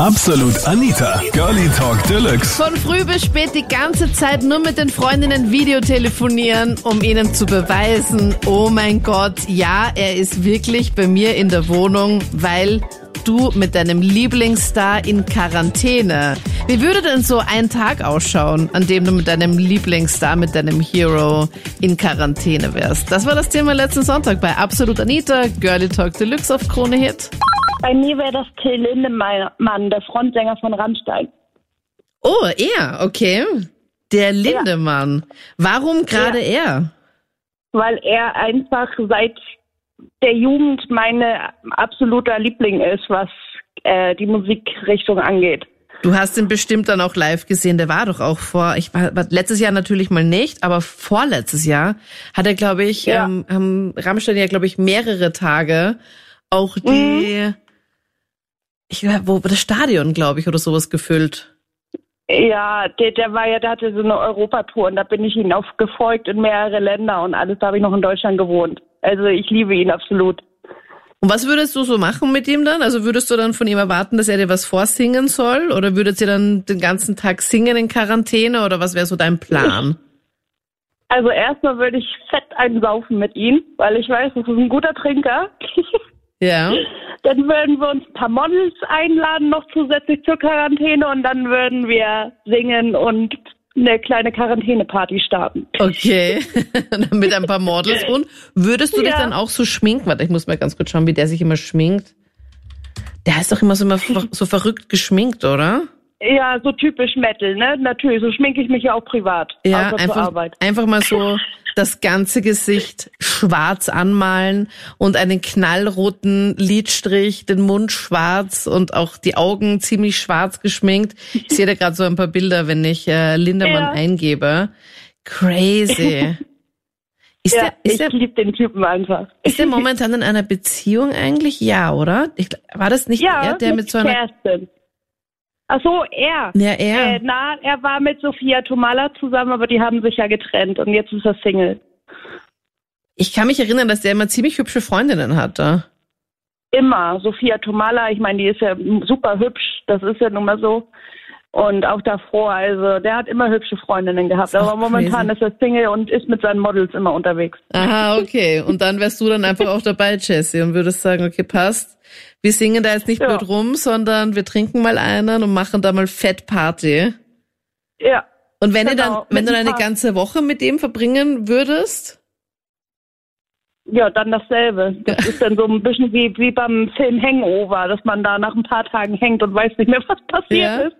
Absolut Anita, Girlie Talk Deluxe. Von früh bis spät die ganze Zeit nur mit den Freundinnen Videotelefonieren, um ihnen zu beweisen, oh mein Gott, ja, er ist wirklich bei mir in der Wohnung, weil du mit deinem Lieblingsstar in Quarantäne. Wie würde denn so ein Tag ausschauen, an dem du mit deinem Lieblingsstar, mit deinem Hero in Quarantäne wärst? Das war das Thema letzten Sonntag bei Absolut Anita, Girlie Talk Deluxe auf Krone Hit. Bei mir wäre das Till Lindemann, der Frontsänger von Rammstein. Oh, er, okay. Der Lindemann. Warum gerade er? Weil er einfach seit der Jugend meine absoluter Liebling ist, was äh, die Musikrichtung angeht. Du hast ihn bestimmt dann auch live gesehen. Der war doch auch vor, ich war, war letztes Jahr natürlich mal nicht, aber vorletztes Jahr hat er, glaube ich, Ja. ähm, haben Rammstein ja, glaube ich, mehrere Tage auch die, Mhm. Ich wo das Stadion, glaube ich, oder sowas gefüllt. Ja, der, der war ja, der hatte so eine Europatour und da bin ich ihn auf gefolgt in mehrere Länder und alles, da habe ich noch in Deutschland gewohnt. Also ich liebe ihn absolut. Und was würdest du so machen mit ihm dann? Also würdest du dann von ihm erwarten, dass er dir was vorsingen soll? Oder würdet ihr dann den ganzen Tag singen in Quarantäne? Oder was wäre so dein Plan? Also erstmal würde ich fett einsaufen mit ihm, weil ich weiß, das ist ein guter Trinker. Ja. Dann würden wir uns ein paar Models einladen, noch zusätzlich zur Quarantäne und dann würden wir singen und eine kleine Quarantäneparty starten. Okay, mit ein paar Models. Und würdest du dich Ja. dann auch so schminken? Warte, ich muss mal ganz kurz schauen, wie der sich immer schminkt. Der ist doch immer so, immer so verrückt geschminkt, oder? Ja, so typisch Metal, ne? Natürlich, so schminke ich mich ja auch privat. Ja, einfach, einfach mal so das ganze Gesicht schwarz anmalen und einen knallroten Lidstrich, den Mund schwarz und auch die Augen ziemlich schwarz geschminkt. Ich sehe da gerade so ein paar Bilder, wenn ich äh, Lindermann Ja. eingebe. Crazy. Ist Ja, der, ist ich liebe den Typen einfach. Ist er momentan in einer Beziehung eigentlich? Ja, oder? Ich, war das nicht ja, er, der mit, so einer... Kerstin. Ach so, er. Ja, er. Äh, na, er war mit Sophia Tomala zusammen, aber die haben sich ja getrennt und jetzt ist er Single. Ich kann mich erinnern, dass der immer ziemlich hübsche Freundinnen hatte. Immer. Sophia Tomala, ich meine, die ist ja super hübsch, das ist ja nun mal so. Und auch davor, also der hat immer hübsche Freundinnen gehabt. Aber momentan crazy. ist er Single und ist mit seinen Models immer unterwegs. Aha, okay. Und dann wärst du dann einfach auch dabei, Jessie, und würdest sagen, okay, passt. Wir singen da jetzt nicht Ja. blöd rum, sondern wir trinken mal einen und machen da mal Fett Party. Ja. Und wenn ihr Genau, dann, wenn mit du ein eine ganze Woche mit dem verbringen würdest, Ja, dann dasselbe. Das ist dann so ein bisschen wie, wie beim Film Hangover, dass man da nach ein paar Tagen hängt und weiß nicht mehr, was passiert Ja. ist.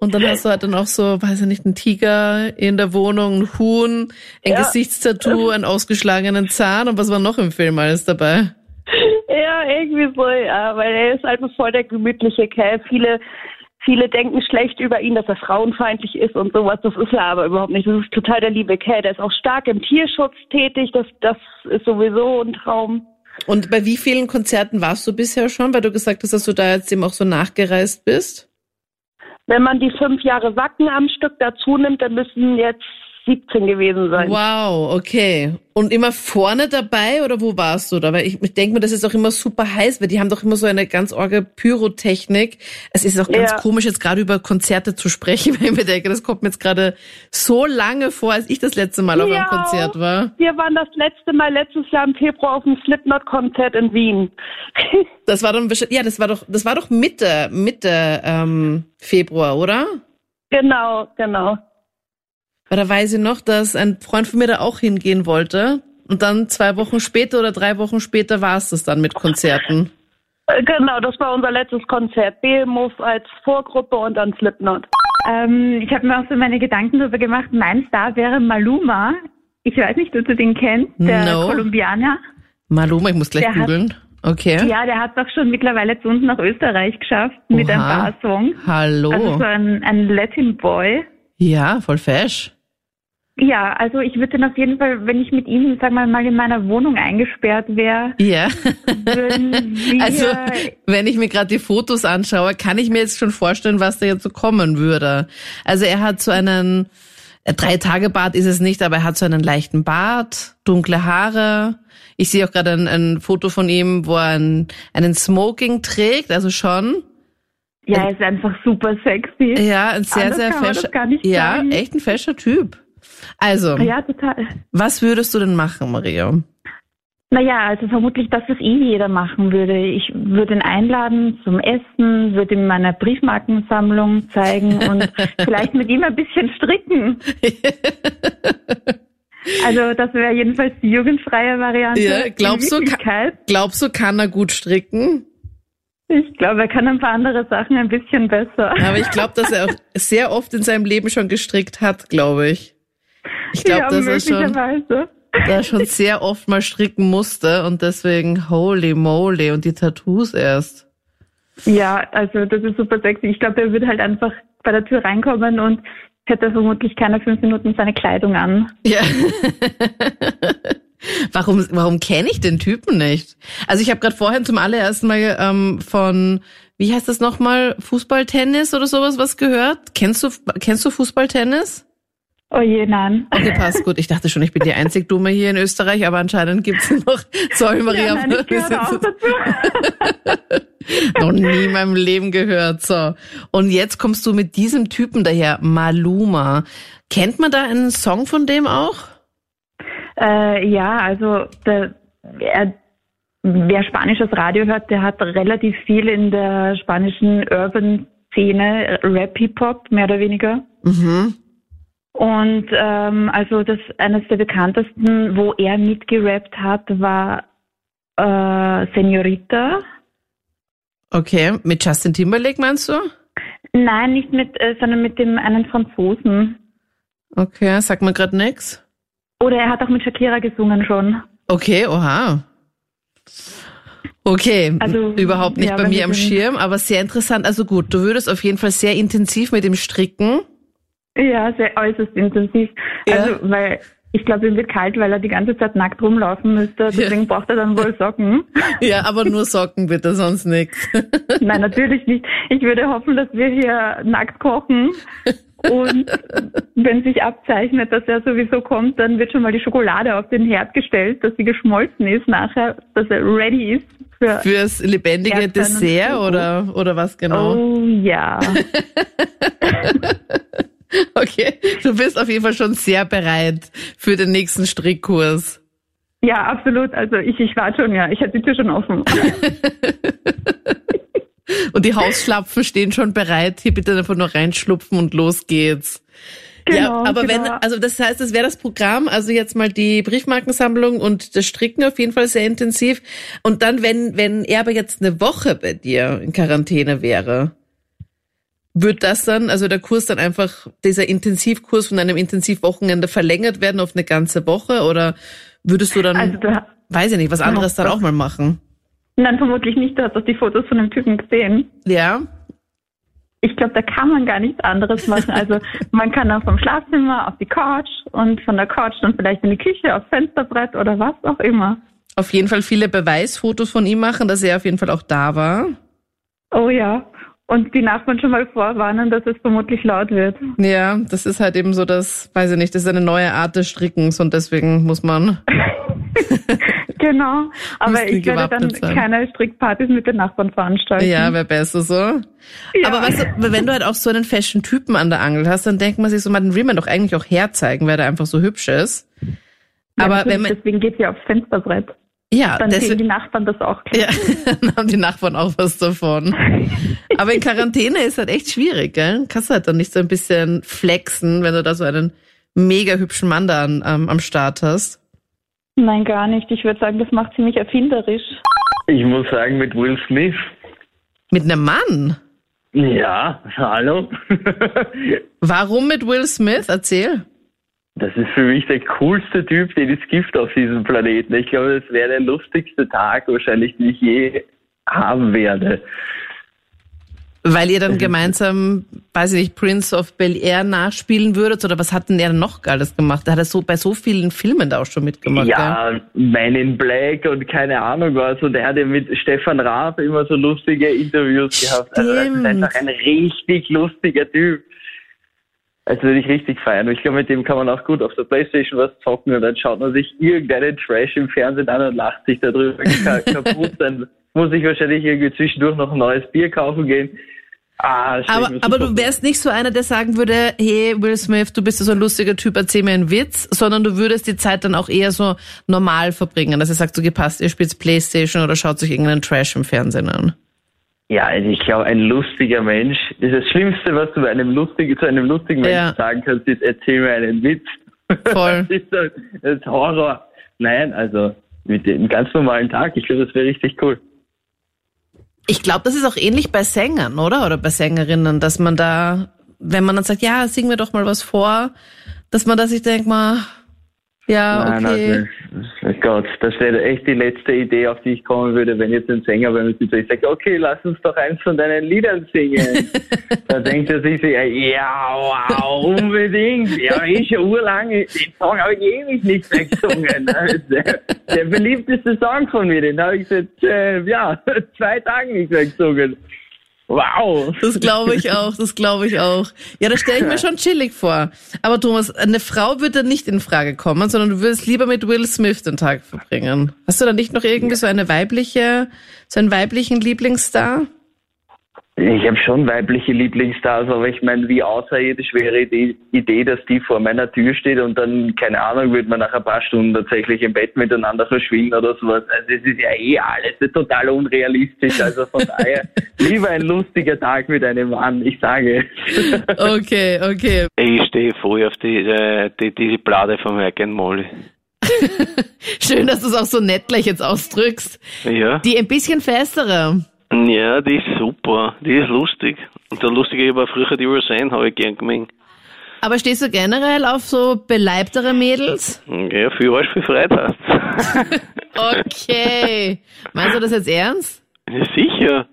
und dann hast du halt dann auch so, weiß ich nicht, einen Tiger in der Wohnung, ein Huhn, ein Ja. Gesichtstattoo, einen ausgeschlagenen Zahn und was war noch im Film alles dabei? Ja, irgendwie so, ja, weil er ist einfach voll der gemütliche Kerl. Viele, viele denken schlecht über ihn, dass er frauenfeindlich ist und sowas. Das ist er aber überhaupt nicht. Das ist total der liebe Kerl. Der ist auch stark im Tierschutz tätig. Das, das ist sowieso ein Traum. Und bei wie vielen Konzerten warst du bisher schon, weil du gesagt hast, dass du da jetzt eben auch so nachgereist bist? Wenn man die fünf Jahre Wacken am Stück dazu nimmt, dann müssen jetzt 17 gewesen sein. Wow, okay. Und immer vorne dabei oder wo warst du da? Weil ich, ich denke mir, das ist auch immer super heiß, weil die haben doch immer so eine ganz orge Pyrotechnik. Es ist auch ganz Ja. komisch, jetzt gerade über Konzerte zu sprechen, weil ich mir denke, das kommt mir jetzt gerade so lange vor, als ich das letzte Mal auf einem. Konzert war. Wir waren das letzte Mal letztes Jahr im Februar auf dem Slipknot-Konzert in Wien. Das war dann ja, das war doch, das war doch Mitte, Mitte ähm, Februar, oder? genau, genau. Weil da weiß ich noch, dass ein Freund von mir da auch hingehen wollte. Und dann zwei Wochen später oder drei Wochen später war es das dann mit Konzerten. Äh, Genau, das war unser letztes Konzert. Behemoth als Vorgruppe und dann Slipknot. Ähm, ich habe mir auch so meine Gedanken darüber gemacht. Mein Star wäre Maluma. Ich weiß nicht, ob du den kennst, der No. Kolumbianer. Maluma, ich muss gleich Der hat- googeln. Okay. Ja, der hat es auch schon mittlerweile zu uns nach Österreich geschafft mit Oha. paar Songs. Hallo. Also so ein, ein Latin Boy. Ja, voll fesch. Ja, also ich würde dann auf jeden Fall, wenn ich mit ihm, sagen wir mal, in meiner Wohnung eingesperrt wäre, Ja. Also, wenn ich mir gerade die Fotos anschaue, kann ich mir jetzt schon vorstellen, was da jetzt so kommen würde. Also, er hat so einen äh, Drei-Tage-Bart ist es nicht, aber er hat so einen leichten Bart, dunkle Haare. Ich sehe auch gerade ein, ein Foto von ihm, wo er einen, einen Smoking trägt, also schon. Ja, er ist einfach super sexy. Ja, ein sehr, Anders sehr fescher. Ja, sagen. echt ein fescher Typ. Also, Ja, total. was würdest du denn machen, Maria? Naja, also vermutlich das, was eh jeder machen würde. Ich würde ihn einladen zum Essen, würde ihm meine Briefmarkensammlung zeigen und vielleicht mit ihm ein bisschen stricken. Also das wäre jedenfalls die jugendfreie Variante. Ja, glaubst du, Glaubst du, kann er gut stricken? Ich glaube, er kann ein paar andere Sachen ein bisschen besser. Aber ich glaube, dass er auch sehr oft in seinem Leben schon gestrickt hat, glaube ich. Ich glaube, ja, dass er schon, da schon sehr oft mal stricken musste und deswegen holy moly und die Tattoos erst. Ja, also das ist super sexy. Ich glaube, er würde halt einfach bei der Tür reinkommen und hätte vermutlich keine fünf Minuten seine Kleidung an. Ja. warum warum kenne ich den Typen nicht? Also ich habe gerade vorhin zum allerersten Mal ähm, von wie heißt das nochmal Fußballtennis oder sowas was gehört? Kennst du kennst du Fußballtennis? Oh je, nein. Okay, passt gut. Ich dachte schon, ich bin die einzig Dumme hier in Österreich, aber anscheinend gibt's noch. Sorry, Maria. Ja, nein, ich auch dazu. noch nie in meinem Leben gehört. So. Und jetzt kommst du mit diesem Typen daher, Maluma. Kennt man da einen Song von dem auch? Äh, ja, also der, er, wer spanisches Radio hört, der hat relativ viel in der spanischen Urban-Szene, Rap-Hip-Hop, mehr oder weniger. Mhm. Und ähm, also das eines der bekanntesten, wo er mitgerappt hat, war äh, Senorita. Okay, mit Justin Timberlake meinst du? Nein, nicht mit, äh, sondern mit dem einen Franzosen. Okay, sag mir grad nix. Oder er hat auch mit Shakira gesungen schon. Okay, oha. Okay, Also, überhaupt nicht ja, bei mir am Schirm, aber sehr interessant. Also gut, du würdest auf jeden Fall sehr intensiv mit dem stricken. Ja, sehr äußerst intensiv. Ja. Also, weil ich glaube, ihm wird kalt, weil er die ganze Zeit nackt rumlaufen müsste. Deswegen braucht er dann wohl Socken. Ja, aber nur Socken bitte, sonst nix. Nein, natürlich nicht. Ich würde hoffen, dass wir hier nackt kochen. Und wenn sich abzeichnet, dass er sowieso kommt, dann wird schon mal die Schokolade auf den Herd gestellt, dass sie geschmolzen ist nachher, dass er ready ist für. Fürs lebendige Erdbeeren Dessert oder, oder was genau? Oh ja. Okay, du bist auf jeden Fall schon sehr bereit für den nächsten Strickkurs. Ja, absolut. Also ich, ich warte schon, ja. Ich hatte die Tür schon offen. Und die Hausschlapfen stehen schon bereit. Hier bitte einfach nur reinschlupfen und los geht's. ja, Genau, aber wenn, genau. also das heißt, das wäre das Programm, also jetzt mal die Briefmarkensammlung und das Stricken auf jeden Fall sehr intensiv. Und dann, wenn, wenn er aber jetzt eine Woche bei dir in Quarantäne wäre, wird das dann, also der Kurs dann einfach, dieser Intensivkurs von einem Intensivwochenende verlängert werden auf eine ganze Woche oder würdest du dann, Also da, weiß ich nicht, was anderes dann auch mal machen? nein, vermutlich nicht. Du hast doch die Fotos von dem Typen gesehen. Ja? Ich glaube, da kann man gar nichts anderes machen. Also man kann dann vom Schlafzimmer auf die Couch und von der Couch dann vielleicht in die Küche, aufs Fensterbrett oder was auch immer. Auf jeden Fall viele Beweisfotos von ihm machen, dass er auf jeden Fall auch da war. Oh ja. Und die Nachbarn schon mal vorwarnen, dass es vermutlich laut wird. Ja, das ist halt eben so das, weiß ich nicht, das ist eine neue Art des Strickens und deswegen muss man. Genau. Aber ich werde dann sein. keine Strickpartys mit den Nachbarn veranstalten. Ja, wäre besser so. Ja. Aber weißt du, wenn du halt auch so einen Fashion-Typen an der Angel hast, dann denkt man sich so, man den will man doch eigentlich auch herzeigen, weil der einfach so hübsch ist. Ja, Aber wenn man, deswegen geht's ja aufs Fensterbrett. Ja, Dann sehen die Nachbarn das auch. ja, dann haben die Nachbarn auch was davon. Aber in Quarantäne ist halt echt schwierig, gell? Kannst halt dann nicht so ein bisschen flexen, wenn du da so einen mega hübschen Mann da an, ähm, am Start hast. Nein, gar nicht. Ich würde sagen, das macht sie mich erfinderisch. Ich muss sagen, mit Will Smith. Mit einem Mann? Ja, hallo. Warum mit Will Smith? Erzähl. Das ist für mich der coolste Typ, den es gibt auf diesem Planeten. Ich glaube, das wäre der lustigste Tag wahrscheinlich, den ich je haben werde. Weil ihr dann gemeinsam, weiß ich nicht, Prince of Bel Air nachspielen würdet oder was hat denn er noch alles gemacht? Er hat er so bei so vielen Filmen da auch schon mitgemacht. gell? ja, Man in Black und keine Ahnung was. Und er hat ja mit Stefan Raab immer so lustige Interviews gehabt. Also das ist Stimmt. einfach ein richtig lustiger Typ. Also würde ich richtig feiern. Ich glaube, mit dem kann man auch gut auf der Playstation was zocken und dann schaut man sich irgendeinen Trash im Fernsehen an und lacht sich darüber ka- kaputt. Dann muss ich wahrscheinlich irgendwie zwischendurch noch ein neues Bier kaufen gehen. Ah, das Aber, aber du wärst nicht so einer, der sagen würde, hey Will Smith, du bist so ein lustiger Typ, erzähl mir einen Witz, sondern du würdest die Zeit dann auch eher so normal verbringen, dass ihr sagt, so gepasst, ihr spielt Playstation oder schaut sich irgendeinen Trash im Fernsehen an. Ja, also ich glaube, ein lustiger Mensch ist das Schlimmste, was du einem lustigen, zu einem lustigen Menschen Ja. sagen kannst, ist erzähl mir einen Witz. Voll. Das ist, doch- das ist Horror. Nein, also mit dem ganz normalen Tag, ich glaube, das wäre richtig cool. Ich glaube, das ist auch ähnlich bei Sängern, oder? Oder bei Sängerinnen, dass man da, wenn man dann sagt, ja, sing mir doch mal was vor, dass man da sich denkt, mal, ja, Nein, okay. also, Gott, das wäre echt die letzte Idee, auf die ich kommen würde, wenn jetzt ein Sänger bei mir sitzt ich sage, okay, lass uns doch eins von deinen Liedern singen. da denkt er sich ja, wow, unbedingt. Ja, eh schon urlang, den Song habe ich ewig nicht mehr gesungen. Ist der, der beliebteste Song von mir, den habe ich seit, äh, ja, zwei Tagen nicht mehr gesungen. Wow. Das glaube ich auch, das glaube ich auch. Ja, das stelle ich mir schon chillig vor. Aber Thomas, eine Frau würde nicht in Frage kommen, sondern du würdest lieber mit Will Smith den Tag verbringen. Hast du da nicht noch irgendwie so eine weibliche, so einen weiblichen Lieblingsstar? Ich habe schon weibliche Lieblingsstars, aber ich meine, wie außerirdisch wäre die Idee, dass die vor meiner Tür steht und dann, keine Ahnung, wird man nach ein paar Stunden tatsächlich im Bett miteinander verschwinden oder sowas. Also es ist ja eh alles total unrealistisch. Also von daher lieber ein lustiger Tag mit einem Mann, ich sage. Okay, okay. Ich stehe voll auf die, äh, die, diese Blade von and Molly. Schön, dass du es auch so nett gleich jetzt ausdrückst. Ja. Die ein bisschen festere. Ja, die ist super. Die ist lustig. Und der Lustige war früher die Roseanne, habe ich gern gemeint. Aber stehst du generell auf so beleibtere Mädels? Ja, viel Arsch, viel Freiheit hast. Okay. Meinst du das jetzt ernst? ja, sicher.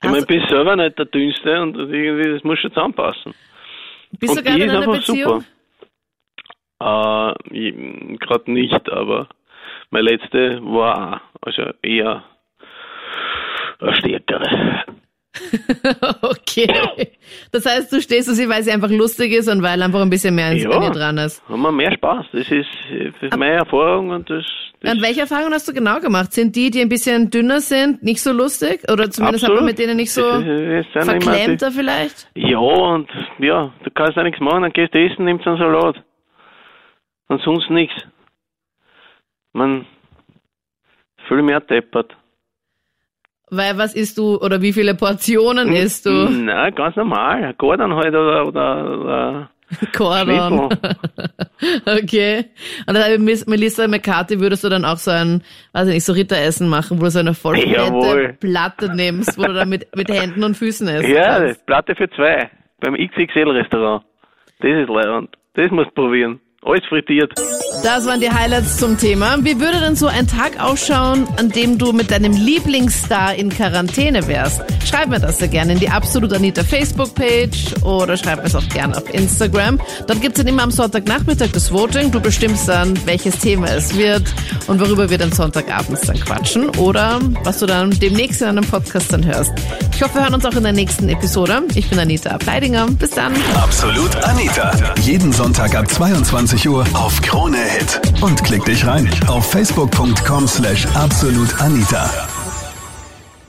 Ich meine, du- ich bin selber nicht der Dünnste und irgendwie, das muss schon zusammenpassen. Bist du und gerade die in einer Beziehung? super. Äh, gerade nicht, aber meine letzte war auch, also eher stärkere. Okay. Das heißt, du stehst auf sie, weil sie einfach lustig ist und weil einfach ein bisschen mehr ins Ja. an ihr dran ist. Haben wir mehr Spaß. Das ist, das ist meine Erfahrung und das, das Und welche Erfahrungen hast du genau gemacht? Sind die, die ein bisschen dünner sind, nicht so lustig? Oder zumindest hat man Absolut. mit denen nicht so immer verklemmter vielleicht? Ja, und ja, du kannst ja nichts machen, dann gehst du essen, nimmst einen Salat. Und sonst nichts. Man, viel mehr deppert. Weil was isst du oder wie viele Portionen isst du? Nein, ganz normal. Gordon halt oder, oder, oder. Schnitzel. Okay. Und dann habe ich Melissa McCarthy würdest du dann auch so ein, weiß ich nicht, so Ritteressen machen, wo du so eine voll fette Jawohl. Platte nimmst, wo du dann mit, mit Händen und Füßen isst. Ja, Platte für zwei. Beim XXL-Restaurant. Das ist leibend. Das musst du probieren. Alles frittiert. Das waren die Highlights zum Thema. Wie würde denn so ein Tag ausschauen, an dem du mit deinem Lieblingsstar in Quarantäne wärst? Schreib mir das sehr gerne in die Absolut Anita Facebook-Page oder schreib mir es auch gerne auf Instagram. Dort gibt's dann immer am Sonntagnachmittag das Voting. Du bestimmst dann, welches Thema es wird und worüber wir dann Sonntagabends dann quatschen oder was du dann demnächst in einem Podcast dann hörst. Ich hoffe, wir hören uns auch in der nächsten Episode. Ich bin Anita Ableidinger. Bis dann. Absolut Anita. Jeden Sonntag ab 22 Uhr auf Krone Hit. Und klick dich rein auf facebook.com slash absolutanita.